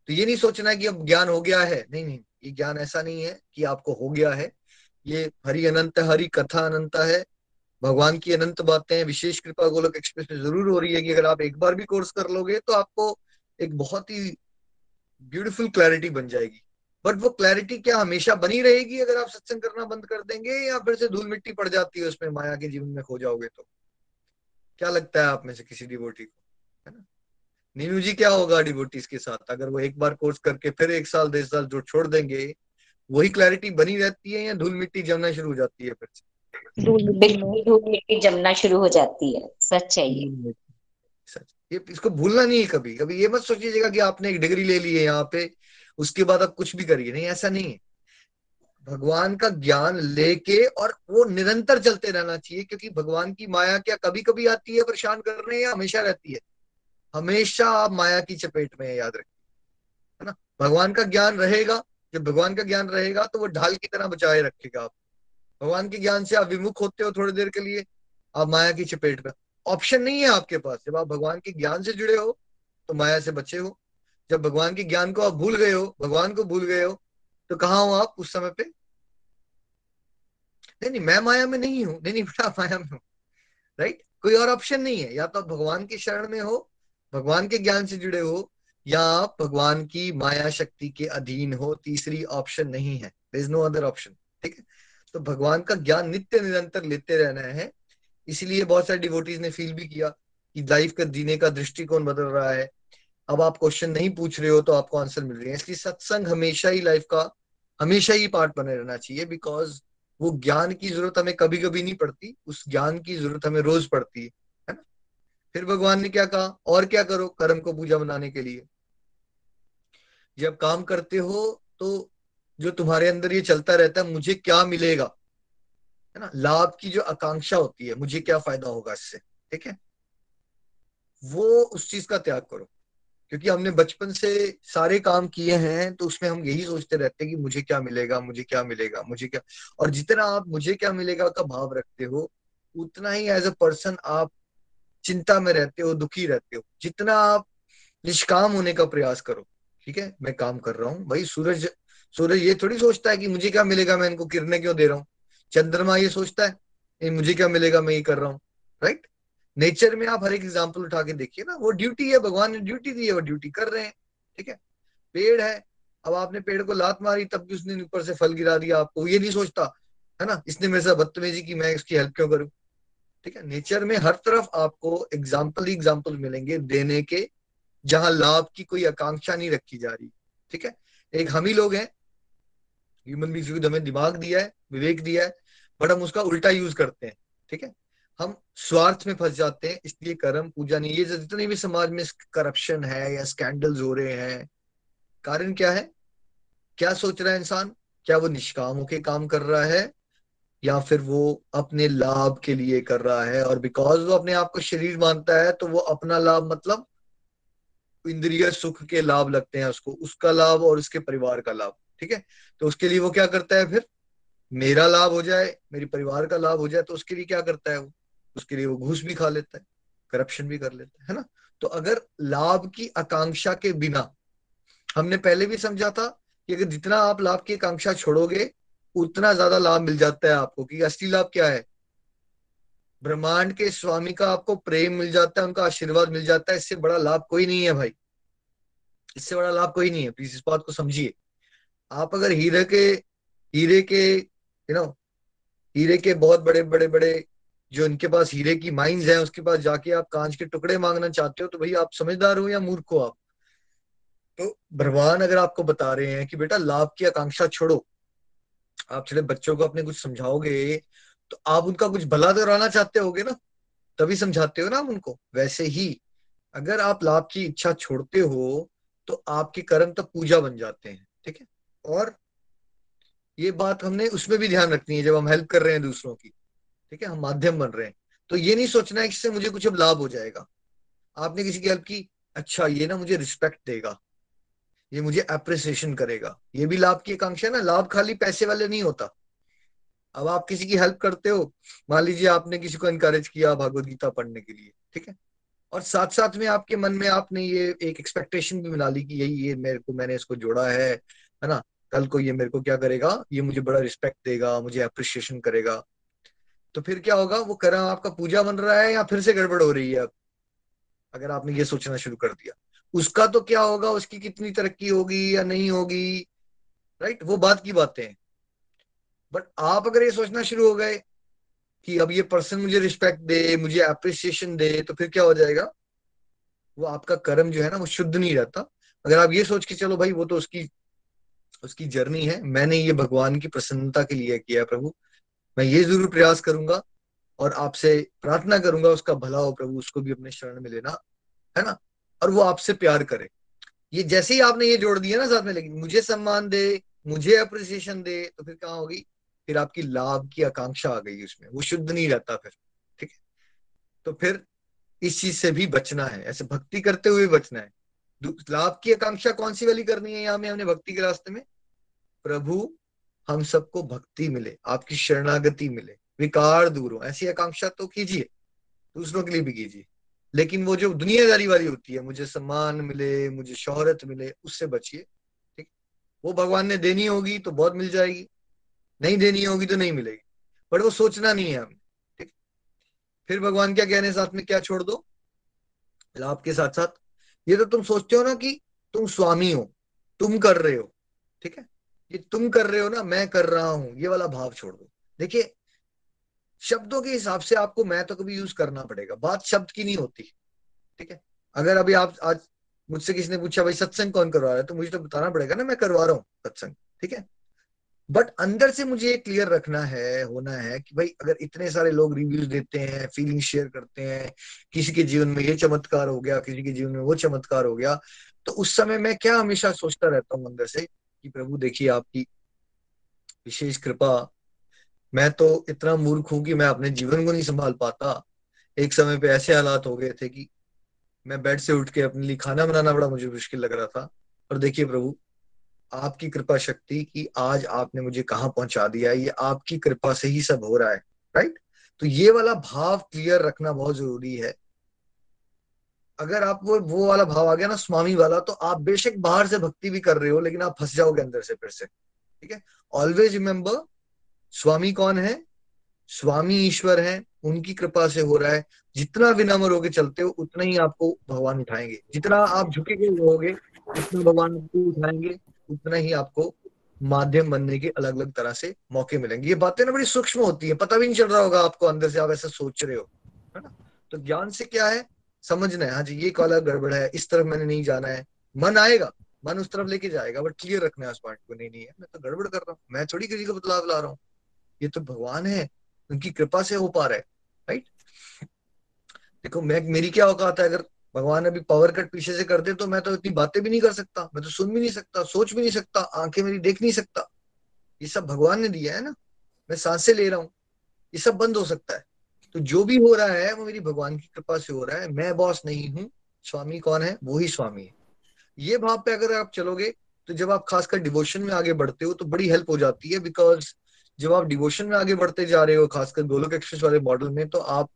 तो ये नहीं सोचना है कि अब ज्ञान हो गया है। नहीं नहीं, ये ज्ञान ऐसा नहीं है कि आपको हो गया है। ये हरि अनंत हरि कथा अनंत है। भगवान की अनंत बातें, विशेष कृपा गोलक एक्सप्रेस में ज़रूर हो रही है कि अगर आप एक बार भी कोर्स कर लोगे तो आपको एक बहुत ही ब्यूटीफुल क्लैरिटी बन जाएगी। बट वो क्लैरिटी क्या हमेशा बनी रहेगी अगर आप सत्संग करना बंद कर देंगे या फिर से धूल मिट्टी पड़ जाती है उसमें माया के जीवन में खो जाओगे तो? क्या लगता है आप में से किसी डिवोटी को? है ना? नीनू जी क्या होगा डिवोटीज के साथ? अगर वो एक बार कोर्स करके फिर एक साल डेढ़ साल जो छोड़ देंगे वही क्लैरिटी बनी रहती है या धूल मिट्टी जमना शुरू हो जाती है फिर से? धूल मिट्टी जमना शुरू हो जाती है सच है ये। सच। ये इसको भूलना नहीं है कभी। कभी ये मत सोचिएगा कि आपने एक डिग्री ले ली है यहाँ पे, उसके बाद आप कुछ भी करिए। नहीं, ऐसा नहीं है। भगवान का ज्ञान लेके और वो निरंतर चलते रहना चाहिए, क्योंकि भगवान की माया क्या कभी कभी आती है परेशान करने या हमेशा रहती है? हमेशा आप माया की चपेट में याद रखिए। है ना? भगवान का ज्ञान रहेगा। जब भगवान का ज्ञान रहेगा तो वो ढाल की तरह बचाए रखेगा आप। भगवान के ज्ञान से आप विमुख होते हो थोड़ी देर के लिए, आप माया की चपेट में। ऑप्शन नहीं है आपके पास। जब आप भगवान के ज्ञान से जुड़े हो तो माया से बचे हो। जब भगवान के ज्ञान को आप भूल गए हो, भगवान को भूल गए हो तो कहा हो आप उस समय पे? नहीं नहीं, मैं माया में नहीं हूँ। नहीं नहीं बेटा माया में हूँ। राइट कोई और ऑप्शन नहीं है। या तो आप भगवान के शरण में हो, भगवान के ज्ञान से जुड़े हो, या आप भगवान की माया शक्ति के अधीन हो। तीसरी ऑप्शन नहीं है। इज़ नो अदर ऑप्शन ठीक है? तो भगवान का ज्ञान नित्य निरंतर लेते रहना है। इसीलिए बहुत सारे डिवोटीज ने फील भी किया कि लाइफ का, जीने का दृष्टिकोण बदल रहा है। अब आप क्वेश्चन नहीं पूछ रहे हो तो आपको आंसर मिल रही है। इसलिए सत्संग हमेशा ही लाइफ का, हमेशा ही पार्ट बने रहना चाहिए बिकॉज़ वो ज्ञान की ज़रूरत हमें कभी कभी नहीं पड़ती, उस ज्ञान की ज़रूरत हमें रोज पड़ती है फिर भगवान ने क्या कहा? और क्या करो कर्म को पूजा बनाने के लिए? जब काम करते हो तो जो तुम्हारे अंदर ये चलता रहता है, मुझे क्या मिलेगा? है ना, लाभ की जो आकांक्षा होती है, मुझे क्या फ़ायदा होगा इससे, ठीक है? वो उस चीज़ का त्याग करो। क्योंकि हमने बचपन से सारे काम किए हैं तो उसमें हम यही सोचते रहते हैं कि मुझे क्या मिलेगा, मुझे क्या मिलेगा, मुझे क्या, और जितना आप, मुझे क्या मिलेगा का भाव रखते हो, उतना ही एज अ पर्सन आप चिंता में रहते हो, दुखी रहते हो। जितना आप निष्काम होने का प्रयास करो, ठीक है? मैं काम कर रहा हूँ, भाई, सूरज सूरज ये थोड़ी सोचता है कि मुझे क्या मिलेगा, मैं इनको किरने क्यों दे रहा हूँ? चंद्रमा ये सोचता है ये मुझे क्या मिलेगा, मैं ये कर रहा हूँ. राइट नेचर में आप हर एक एग्ज़ाम्पल उठा के देखिए ना, वो ड्यूटी है, भगवान ने ड्यूटी दी है, वो ड्यूटी कर रहे हैं, ठीक है? पेड़ है, अब आपने पेड़ को लात मारी, तब भी उसने ऊपर से फल गिरा दिया आपको ये नहीं सोचता, है ना? इसने मेरे साथ बदतमीजी की, मैं इसकी हेल्प क्यों करूँ? ठीक है? नेचर में हर तरफ़ आपको एग्ज़ाम्पल ही एग्ज़ाम्पल मिलेंगे देने के, जहाँ लाभ की कोई आकांक्षा नहीं रखी जा रही, ठीक है? एक हम ही लोग हैं ह्यूमन बींग्स हमें दिमाग दिया है, विवेक दिया है बट हम उसका उल्टा यूज़ करते हैं, ठीक है? हम स्वार्थ में फंस जाते हैं, इसलिए कर्म पूजा नहीं, ये जितने भी समाज में करप्शन है या स्कैंडल्स हो रहे हैं, कारण क्या है? क्या सोच रहा है इंसान? क्या वो निष्काम होके काम कर रहा है? या फिर वो अपने लाभ के लिए कर रहा है? और बिकॉज़ वो अपने आप को शरीर मानता है तो वो अपना लाभ मतलब इंद्रिय सुख के लाभ लगते हैं उसको, उसका लाभ और उसके परिवार का लाभ, ठीक है? तो उसके लिए वो क्या करता है फिर? मेरा लाभ हो जाए, मेरे परिवार का लाभ हो जाए तो उसके लिए क्या करता है वो? उसके लिए वो घूस भी खा लेता है, करप्शन भी कर लेता है ना? तो अगर लाभ की आकांक्षा के बिना, हमने पहले भी समझा था कि अगर जितना आप लाभ की आकांक्षा छोड़ोगे, उतना ज़्यादा लाभ मिल जाता है आपको, कि असली लाभ क्या है? ब्रह्मांड के स्वामी का आपको प्रेम मिल जाता है, उनका आशीर्वाद मिल जाता है, इससे बड़ा लाभ कोई नहीं है भाई। इससे बड़ा लाभ कोई नहीं है प्लीज़ इस बात को समझिए। आप अगर हीरे के हीरे के यू नो हीरे के बहुत बड़े बड़े बड़े जो इनके पास हीरे की माइंस है, उसके पास जाके आप कांच के टुकड़े मांगना चाहते हो तो भाई आप समझदार हो या मूर्ख हो आप? तो भगवान अगर आपको बता रहे हैं कि बेटा लाभ की आकांक्षा छोड़ो, आप छोटे बच्चों को अपने कुछ समझाओगे तो आप उनका कुछ भला दोहराना चाहते होगे ना? तभी समझाते हो ना आप उनको? वैसे ही, अगर आप लाभ की इच्छा छोड़ते हो तो आपके कर्म तो पूजा बन जाते हैं, ठीक है? और ये बात हमने उसमें भी ध्यान रखनी है, जब हम हेल्प कर रहे हैं दूसरों की, ठीक है? हम माध्यम बन रहे हैं। तो ये नहीं सोचना है कि इससे मुझे कुछ अब लाभ हो जाएगा। आपने किसी की हेल्प की? अच्छा ये ना मुझे रिस्पेक्ट देगा। ये मुझे अप्रिसिएशन करेगा। ये भी लाभ की आकांक्षा ना? लाभ खाली पैसे वाले नहीं होता। अब आप किसी की हेल्प करते हो, मान लीजिए आपने किसी को इनकरेज किया भगवत गीता पढ़ने के लिए, ठीक है? और साथ साथ में आपके मन में आपने ये एक एक्सपेक्टेशन भी बना ली कि यही ये मेरे को, मैंने इसको जोड़ा है है ना? कल को ये मेरे को क्या करेगा? ये मुझे बड़ा रिस्पेक्ट देगा, मुझे अप्रिशिएशन करेगा। तो फिर क्या होगा? वो कर्म आपका पूजा बन रहा है या फिर से गड़बड़ हो रही है अगर आपने ये सोचना शुरू कर दिया। उसका तो क्या होगा? उसकी कितनी तरक्की होगी या नहीं होगी? राइट वो बात की बातें। हैं बट आप अगर ये सोचना शुरू हो गए कि अब ये पर्सन मुझे रिस्पेक्ट दे, मुझे अप्रिसिएशन दे तो फिर क्या हो जाएगा? वो आपका कर्म जो है ना, वो शुद्ध नहीं रहता। अगर आप ये सोच के चलो भाई, वो तो उसकी उसकी जर्नी है। मैंने ये भगवान की प्रसन्नता के लिए किया प्रभु। मैं ये ज़रूर प्रयास करूँगा और आपसे प्रार्थना करूँगा उसका भला हो प्रभु, उसको भी अपने शरण में लेना, है ना? और वो आपसे प्यार करे। ये जैसे ही आपने ये जोड़ दिया ना साथ में, लेकिन मुझे सम्मान दे, मुझे अप्रिसिएशन दे तो फिर कहा होगी? फिर आपकी लाभ की आकांक्षा आ गई उसमें। वो शुद्ध नहीं रहता फिर, ठीक है? तो फिर इस चीज़ से भी बचना है। ऐसे भक्ति करते हुए बचना है। लाभ की आकांक्षा कौन सी वाली करनी है यहाँ में, हमने भक्ति के रास्ते में? प्रभु, हम सबको भक्ति मिले, आपकी शरणागति मिले, विकार दूर हो। ऐसी आकांक्षा तो कीजिए, दूसरों के लिए भी कीजिए। लेकिन वो जो दुनियादारी वाली होती है, मुझे सम्मान मिले, मुझे शोहरत मिले, उससे बचिए, ठीक? वो भगवान ने देनी होगी तो बहुत मिल जाएगी, नहीं देनी होगी तो नहीं मिलेगी बट वो सोचना नहीं है हमें ठीक? फिर भगवान क्या कहने साथ में क्या छोड़ दो? लाभ के साथ साथ ये तो तुम सोचते हो ना कि तुम स्वामी हो, तुम कर रहे हो, ठीक है? ये तुम कर रहे हो ना, मैं कर रहा हूँ, ये वाला भाव छोड़ दो। देखिए, शब्दों के हिसाब से आपको मैं तो कभी यूज़ करना पड़ेगा, बात शब्द की नहीं होती, ठीक है? अगर अभी आप, आज मुझसे किसी ने पूछा, भाई सत्संग कौन करवा रहा है? तो मुझे तो बताना पड़ेगा ना, मैं करवा रहा हूँ सत्संग, ठीक है? बट अंदर से मुझे ये क्लियर रखना है, होना है कि भाई अगर इतने सारे लोग रिव्यूज़ देते हैं फीलिंग शेयर करते हैं, किसी के जीवन में ये चमत्कार हो गया, किसी के जीवन में वो चमत्कार हो गया तो उस समय मैं क्या हमेशा सोचता रहता हूँ अंदर से कि प्रभु देखिए आपकी विशेष कृपा, मैं तो इतना मूर्ख हूँ कि मैं अपने जीवन को नहीं संभाल पाता। एक समय पे ऐसे हालात हो गए थे कि मैं बेड से उठ के अपने लिए खाना बनाना बड़ा मुझे मुश्किल लग रहा था। और देखिए प्रभु आपकी कृपा शक्ति की आज आपने मुझे कहा पहुँचा दिया है? ये आपकी कृपा से ही सब हो रहा है राइट तो ये वाला भाव क्लियर रखना बहुत ज़रूरी है। अगर आप वो वो वाला भाव आ गया ना, स्वामी वाला तो आप बेशक बाहर से भक्ति भी कर रहे हो, लेकिन आप फंस जाओगे अंदर से फिर से, ठीक है? ऑलवेज रिमेम्बर स्वामी कौन है? स्वामी ईश्वर है, उनकी कृपा से हो रहा है। जितना विनम्र होके चलते हो, उतना ही आपको भगवान उठाएँगे। जितना आप झुके हुए रहोगे उतना भगवान आपको उठाएँगे। उतना ही आपको माध्यम बनने के अलग अलग तरह से मौके मिलेंगे। ये बातें ना बड़ी सूक्ष्म होती है, पता भी नहीं चल रहा होगा आपको अंदर से आप ऐसा सोच रहे हो, है ना? तो ज्ञान से क्या है? समझना है। हाँ जी, ये काला गड़बड़ है, इस तरफ़ मैंने नहीं जाना है। मन आएगा, मन उस तरफ़ लेके जाएगा, बट क्लियर रखना है उस पॉइंट को। नहीं नहीं है, मैं तो गड़बड़ कर रहा हूँ। मैं थोड़ी किसी को बदलाव ला रहा हूँ। ये तो भगवान है, उनकी कृपा से हो पा रहा है राइट देखो, मैं, मेरी क्या औकात है? अगर भगवान अभी पावर कट पीछे से कर दे तो मैं तो इतनी बातें भी नहीं कर सकता, मैं तो सुन भी नहीं सकता, सोच भी नहीं सकता, आँखें मेरी देख नहीं सकता। ये सब भगवान ने दिया है ना? मैं साँसें ले रहा हूँ। ये सब बंद हो सकता है। तो जो भी हो रहा है, वो मेरी भगवान की कृपा से हो रहा है। मैं बॉस नहीं हूँ। स्वामी कौन है? वो ही स्वामी है। ये भाव पे अगर आप चलोगे तो जब आप खासकर डिवोशन में आगे बढ़ते हो तो बड़ी हेल्प हो जाती है बिकॉज़ जब आप डिवोशन में आगे बढ़ते जा रहे हो, खासकर गोलोक एक्सप्रेस वाले मॉडल में तो आप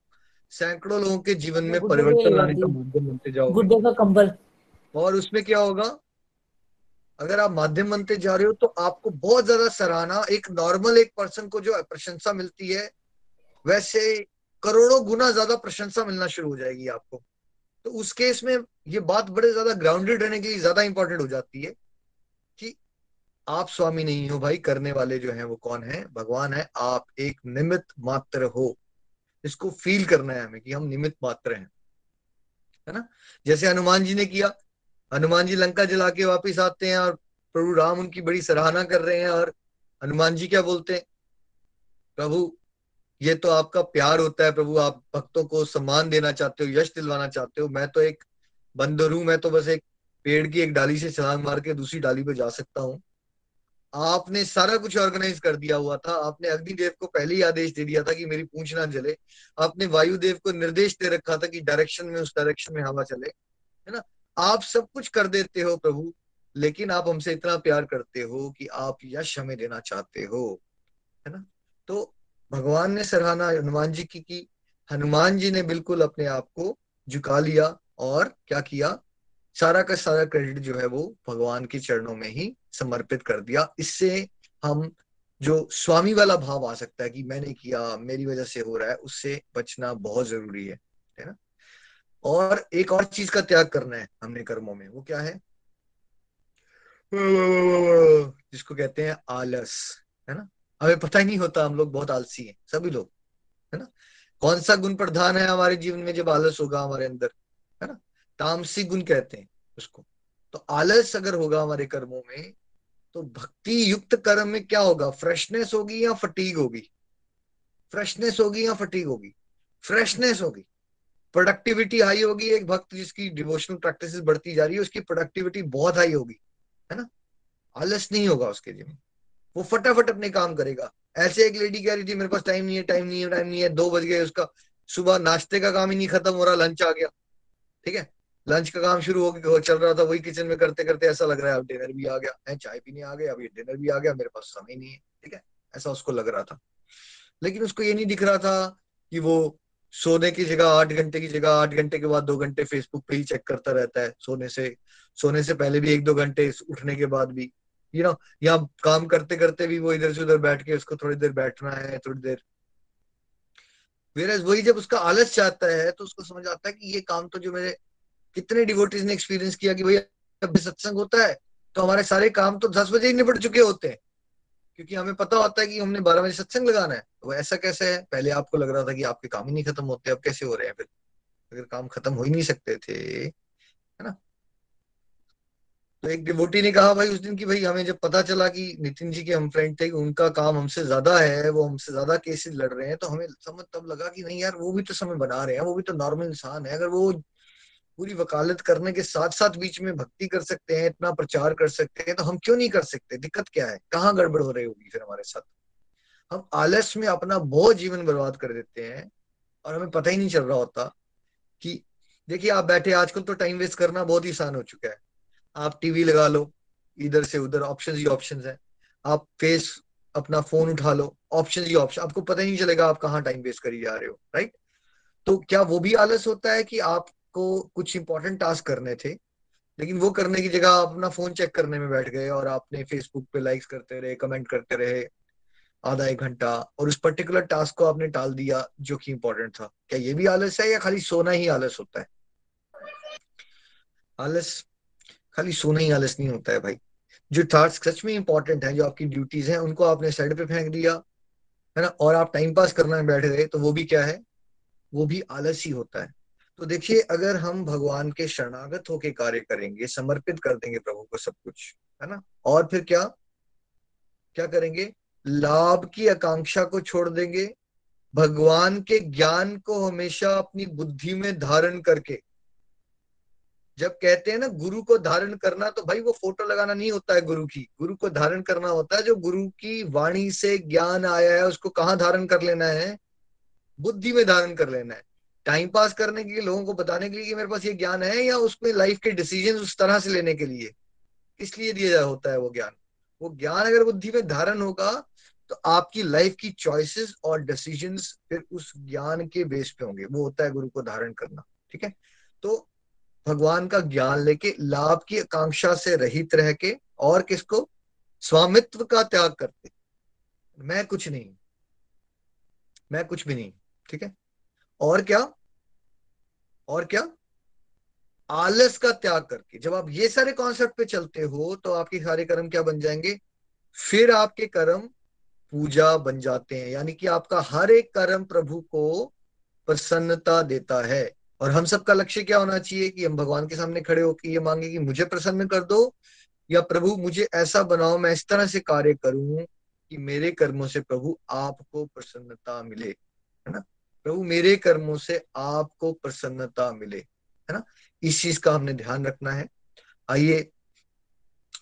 सैकड़ों लोगों के जीवन में परिवर्तन लाने का माध्यम बनते जाओगे। का कंबल। और उसमें क्या होगा? अगर आप माध्यम बनते जा रहे हो तो आपको बहुत ज़्यादा सराहना एक नॉर्मल एक पर्सन को जो प्रशंसा मिलती है वैसे करोड़ों गुना ज़्यादा प्रशंसा मिलना शुरू हो जाएगी आपको। तो उस केस में ये बात बड़े ज़्यादा ग्राउंडेड रहने के लिए ज़्यादा इंपॉर्टेंट हो जाती है कि आप स्वामी नहीं हो भाई करने वाले जो हैं वो कौन है? भगवान है। आप एक निमित्त मात्र हो। इसको फील करना है हमें कि हम निमित मात्र हैं। है ना? जैसे हनुमान जी ने किया, हनुमान जी लंका जला के वापिस आते हैं और प्रभु राम उनकी बड़ी सराहना कर रहे हैं और हनुमान जी क्या बोलते हैं? प्रभु, ये तो आपका प्यार होता है प्रभु, आप भक्तों को सम्मान देना चाहते हो, यश दिलवाना चाहते हो। मैं तो एक बंदर हूँ, मैं तो बस एक पेड़ की एक डाली से छलांग मार के दूसरी डाली पे जा सकता हूँ। आपने सारा कुछ ऑर्गेनाइज कर दिया हुआ था। आपने अग्निदेव को पहले ही आदेश दे दिया था कि मेरी पूछ ना जले। आपने वायुदेव को निर्देश दे रखा था कि डायरेक्शन में, उस डायरेक्शन में हवा चले। है ना? आप सब कुछ कर देते हो प्रभु, लेकिन आप हमसे इतना प्यार करते हो कि आप यश हमें देना चाहते हो। है ना? तो भगवान ने सराहना हनुमान जी की की हनुमान जी ने बिल्कुल अपने आप को झुका लिया और क्या किया? सारा का सारा क्रेडिट जो है वो भगवान के चरणों में ही समर्पित कर दिया। इससे हम जो स्वामी वाला भाव आ सकता है कि मैंने किया, मेरी वजह से हो रहा है, उससे बचना बहुत ज़रूरी है है ना? और एक और चीज़ का त्याग करना है हमने कर्मों में, वो क्या है? जिसको कहते हैं आलस, है ना? हमें पता ही नहीं होता, हम लोग बहुत आलसी हैं, सभी लोग, है ना? कौन सा गुण प्रधान है हमारे जीवन में जब आलस होगा हमारे अंदर? ना तामसिक गुण कहते हैं उसको। तो आलस अगर होगा हमारे कर्मों में तो भक्ति युक्त कर्म में क्या होगा? फ्रेशनेस होगी या फटीग होगी? फ्रेशनेस होगी या फटीग होगी? फ्रेशनेस होगी। प्रोडक्टिविटी हाई होगी, एक भक्त जिसकी डिवोशनल प्रैक्टिस बढ़ती जा रही है, उसकी प्रोडक्टिविटी बहुत हाई होगी, है ना? आलस नहीं होगा उसके जीवन वो फटाफट अपने काम करेगा। ऐसे एक लेडी कह रही थी, मेरे पास टाइम नहीं है टाइम नहीं है टाइम नहीं है, दो बज गए, उसका सुबह नाश्ते का काम ही नहीं खत्म हो रहा लंच आ गया। ठीक है? लंच का काम शुरू हो गया चल रहा था वही किचन में करते करते ऐसा लग रहा है, अब डिनर भी आ गया, है, चाय पीने आ गया अभी डिनर भी आ गया, मेरे पास समय नहीं है, ठीक है, ऐसा उसको लग रहा था। लेकिन उसको ये नहीं दिख रहा था कि वो सोने की जगह आठ घंटे की जगह, आठ घंटे के बाद दो घंटे फेसबुक पे ही चेक करता रहता है, सोने से सोने से पहले भी एक दो घंटे, उठने के बाद भी यू नो यहाँ काम करते करते भी वो इधर से उधर बैठ के उसको थोड़ी देर बैठना है, थोड़ी देर। वही जब उसका आलस चाहता है तो उसको समझ आता है कि ये काम तो जो मेरे कितने डिवोटीज ने एक्सपीरियंस किया कि भैया, जब भी सत्संग होता है तो हमारे सारे काम तो दस बजे ही निपट चुके होते हैं। क्योंकि हमें पता होता है कि हमने बारह बजे सत्संग लगाना है। तो ऐसा कैसे है? पहले आपको लग रहा था कि आपके काम ही नहीं खत्म होते, अब कैसे हो रहे हैं फिर? अगर काम खत्म हो ही नहीं सकते थे, है ना? तो एक डिवोटी ने कहा भाई उस दिन की भाई हमें जब पता चला कि नितिन जी के हम फ्रेंड थे, उनका काम हमसे ज़्यादा है, वो हमसे ज़्यादा केसेस लड़ रहे हैं तो हमें समझ तब लगा कि नहीं यार, वो भी तो समय बना रहे हैं, वो भी तो नॉर्मल इंसान है। अगर वो पूरी वकालत करने के साथ साथ बीच में भक्ति कर सकते हैं, इतना प्रचार कर सकते हैं तो हम क्यों नहीं कर सकते? दिक्कत क्या है? कहाँ गड़बड़ हो रही होगी फिर हमारे साथ? हम आलस में अपना बहुत जीवन बर्बाद कर देते हैं और हमें पता ही नहीं चल रहा होता कि, देखिए आप बैठे, आजकल तो टाइम वेस्ट करना बहुत ही आसान हो चुका है। आप टीवी लगा लो, इधर से उधर ऑप्शन ही ऑप्शन है। आप फेस अपना फ़ोन उठा लो ऑप्शन ही ऑप्शन आपको पता ही नहीं चलेगा आप कहाँ टाइम वेस्ट करी जा रहे हो राइट तो क्या वो भी आलस होता है कि आप आपको कुछ इंपॉर्टेंट टास्क करने थे। लेकिन वो करने की जगह आप अपना फ़ोन चेक करने में बैठ गए और आपने फेसबुक पे लाइक्स करते रहे कमेंट करते रहे आधा एक घंटा और उस पर्टिकुलर टास्क को आपने टाल दिया जो कि इंपॉर्टेंट था। क्या ये भी आलस है या खाली सोना ही आलस होता है? आलस? खाली सोना ही आलस नहीं होता है भाई। जो टास्क सच में इंपॉर्टेंट है, जो आपकी ड्यूटीज़ हैं, उनको आपने साइड पे फेंक दिया, है ना? और आप टाइम पास करना बैठ गए तो वो भी क्या है? वो भी आलस ही होता है। तो देखिए, अगर हम भगवान के शरणागत होके कार्य करेंगे, समर्पित कर देंगे प्रभु को सब कुछ, है ना? और फिर क्या? क्या करेंगे? लाभ की आकांक्षा को छोड़ देंगे। भगवान के ज्ञान को हमेशा अपनी बुद्धि में धारण करके, जब कहते हैं ना, गुरु को धारण करना तो भाई वो फ़ोटो लगाना नहीं होता है गुरु की। गुरु को धारण करना होता है, जो गुरु की वाणी से ज्ञान आया है, उसको कहाँ धारण कर लेना है? बुद्धि में धारण कर लेना है। टाइम पास करने के लिए, लोगों को बताने के लिए कि मेरे पास ये ज्ञान है या उसमें लाइफ के डिसीज़न उस तरह से लेने के लिए? इसलिए दिया होता है वो ज्ञान? वो ज्ञान अगर बुद्धि में धारण होगा तो आपकी लाइफ की चॉइसेस और डिसीज़न फिर उस ज्ञान के बेस पे होंगे। वो होता है गुरु को धारण करना, ठीक है? तो भगवान का ज्ञान लेके, लाभ की आकांक्षा से रहित रह के और किसको? स्वामित्व का त्याग करते मैं कुछ नहीं, मैं कुछ भी नहीं, ठीक है? और क्या? और क्या? आलस का त्याग करके। जब आप ये सारे कॉन्सेप्ट पे चलते हो तो आपके सारे कर्म क्या बन जाएँगे? फिर आपके कर्म पूजा बन जाते हैं। यानी कि आपका हर एक कर्म प्रभु को प्रसन्नता देता है। और हम सबका लक्ष्य क्या होना चाहिए? कि हम भगवान के सामने खड़े होकर ये मांगे कि मुझे प्रसन्न कर दो, या प्रभु मुझे ऐसा बनाओ, मैं इस तरह से कार्य करूँ कि मेरे कर्मों से प्रभु आपको प्रसन्नता मिले। है ना? प्रभु, मेरे कर्मों से आपको प्रसन्नता मिले, है ना? इस चीज़ का हमने ध्यान रखना है। आइए,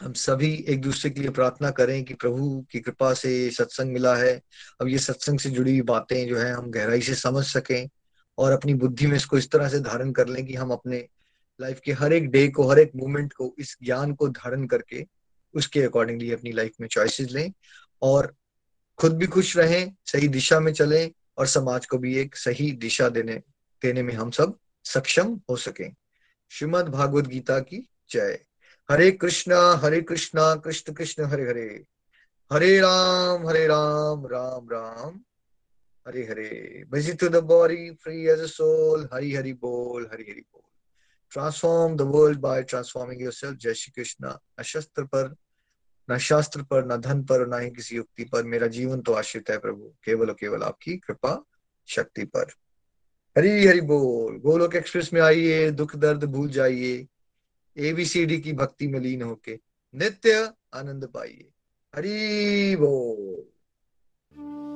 हम सभी एक दूसरे के लिए प्रार्थना करें कि प्रभु की कृपा से सत्संग मिला है। अब ये सत्संग से जुड़ी हुई बातें जो है, हम गहराई से समझ सकें और अपनी बुद्धि में इसको इस तरह से धारण कर लें कि हम अपने लाइफ के हर एक डे को, हर एक मोमेंट को, इस ज्ञान को धारण करके उसके अकॉर्डिंगली अपनी लाइफ में चॉइसेस लें और खुद भी खुश रहें, सही दिशा में चलें और समाज को भी एक सही दिशा देने देने में हम सब सक्षम हो सके। श्रीमद भागवत गीता की जय। हरे कृष्णा हरे कृष्णा, कृष्ण कृष्ण, हरे हरे। हरे राम हरे राम राम राम। हरे हरे। Busy to the body, free as a soul hari hari bol hari hari bol transform the world by transforming yourself जय श्री कृष्ण। अशस्त्र पर न शास्त्र पर, न धन पर, न ही किसी युक्ति पर। मेरा जीवन तो आश्रित है प्रभु। केवल और केवल आपकी कृपा शक्ति पर। हरी, हरि बोल। गोलोक एक्सप्रेस में आइए, दुख, दर्द भूल जाइए। एबीसीडी की भक्ति में लीन होके नित्य आनंद पाइए। हरी बोल।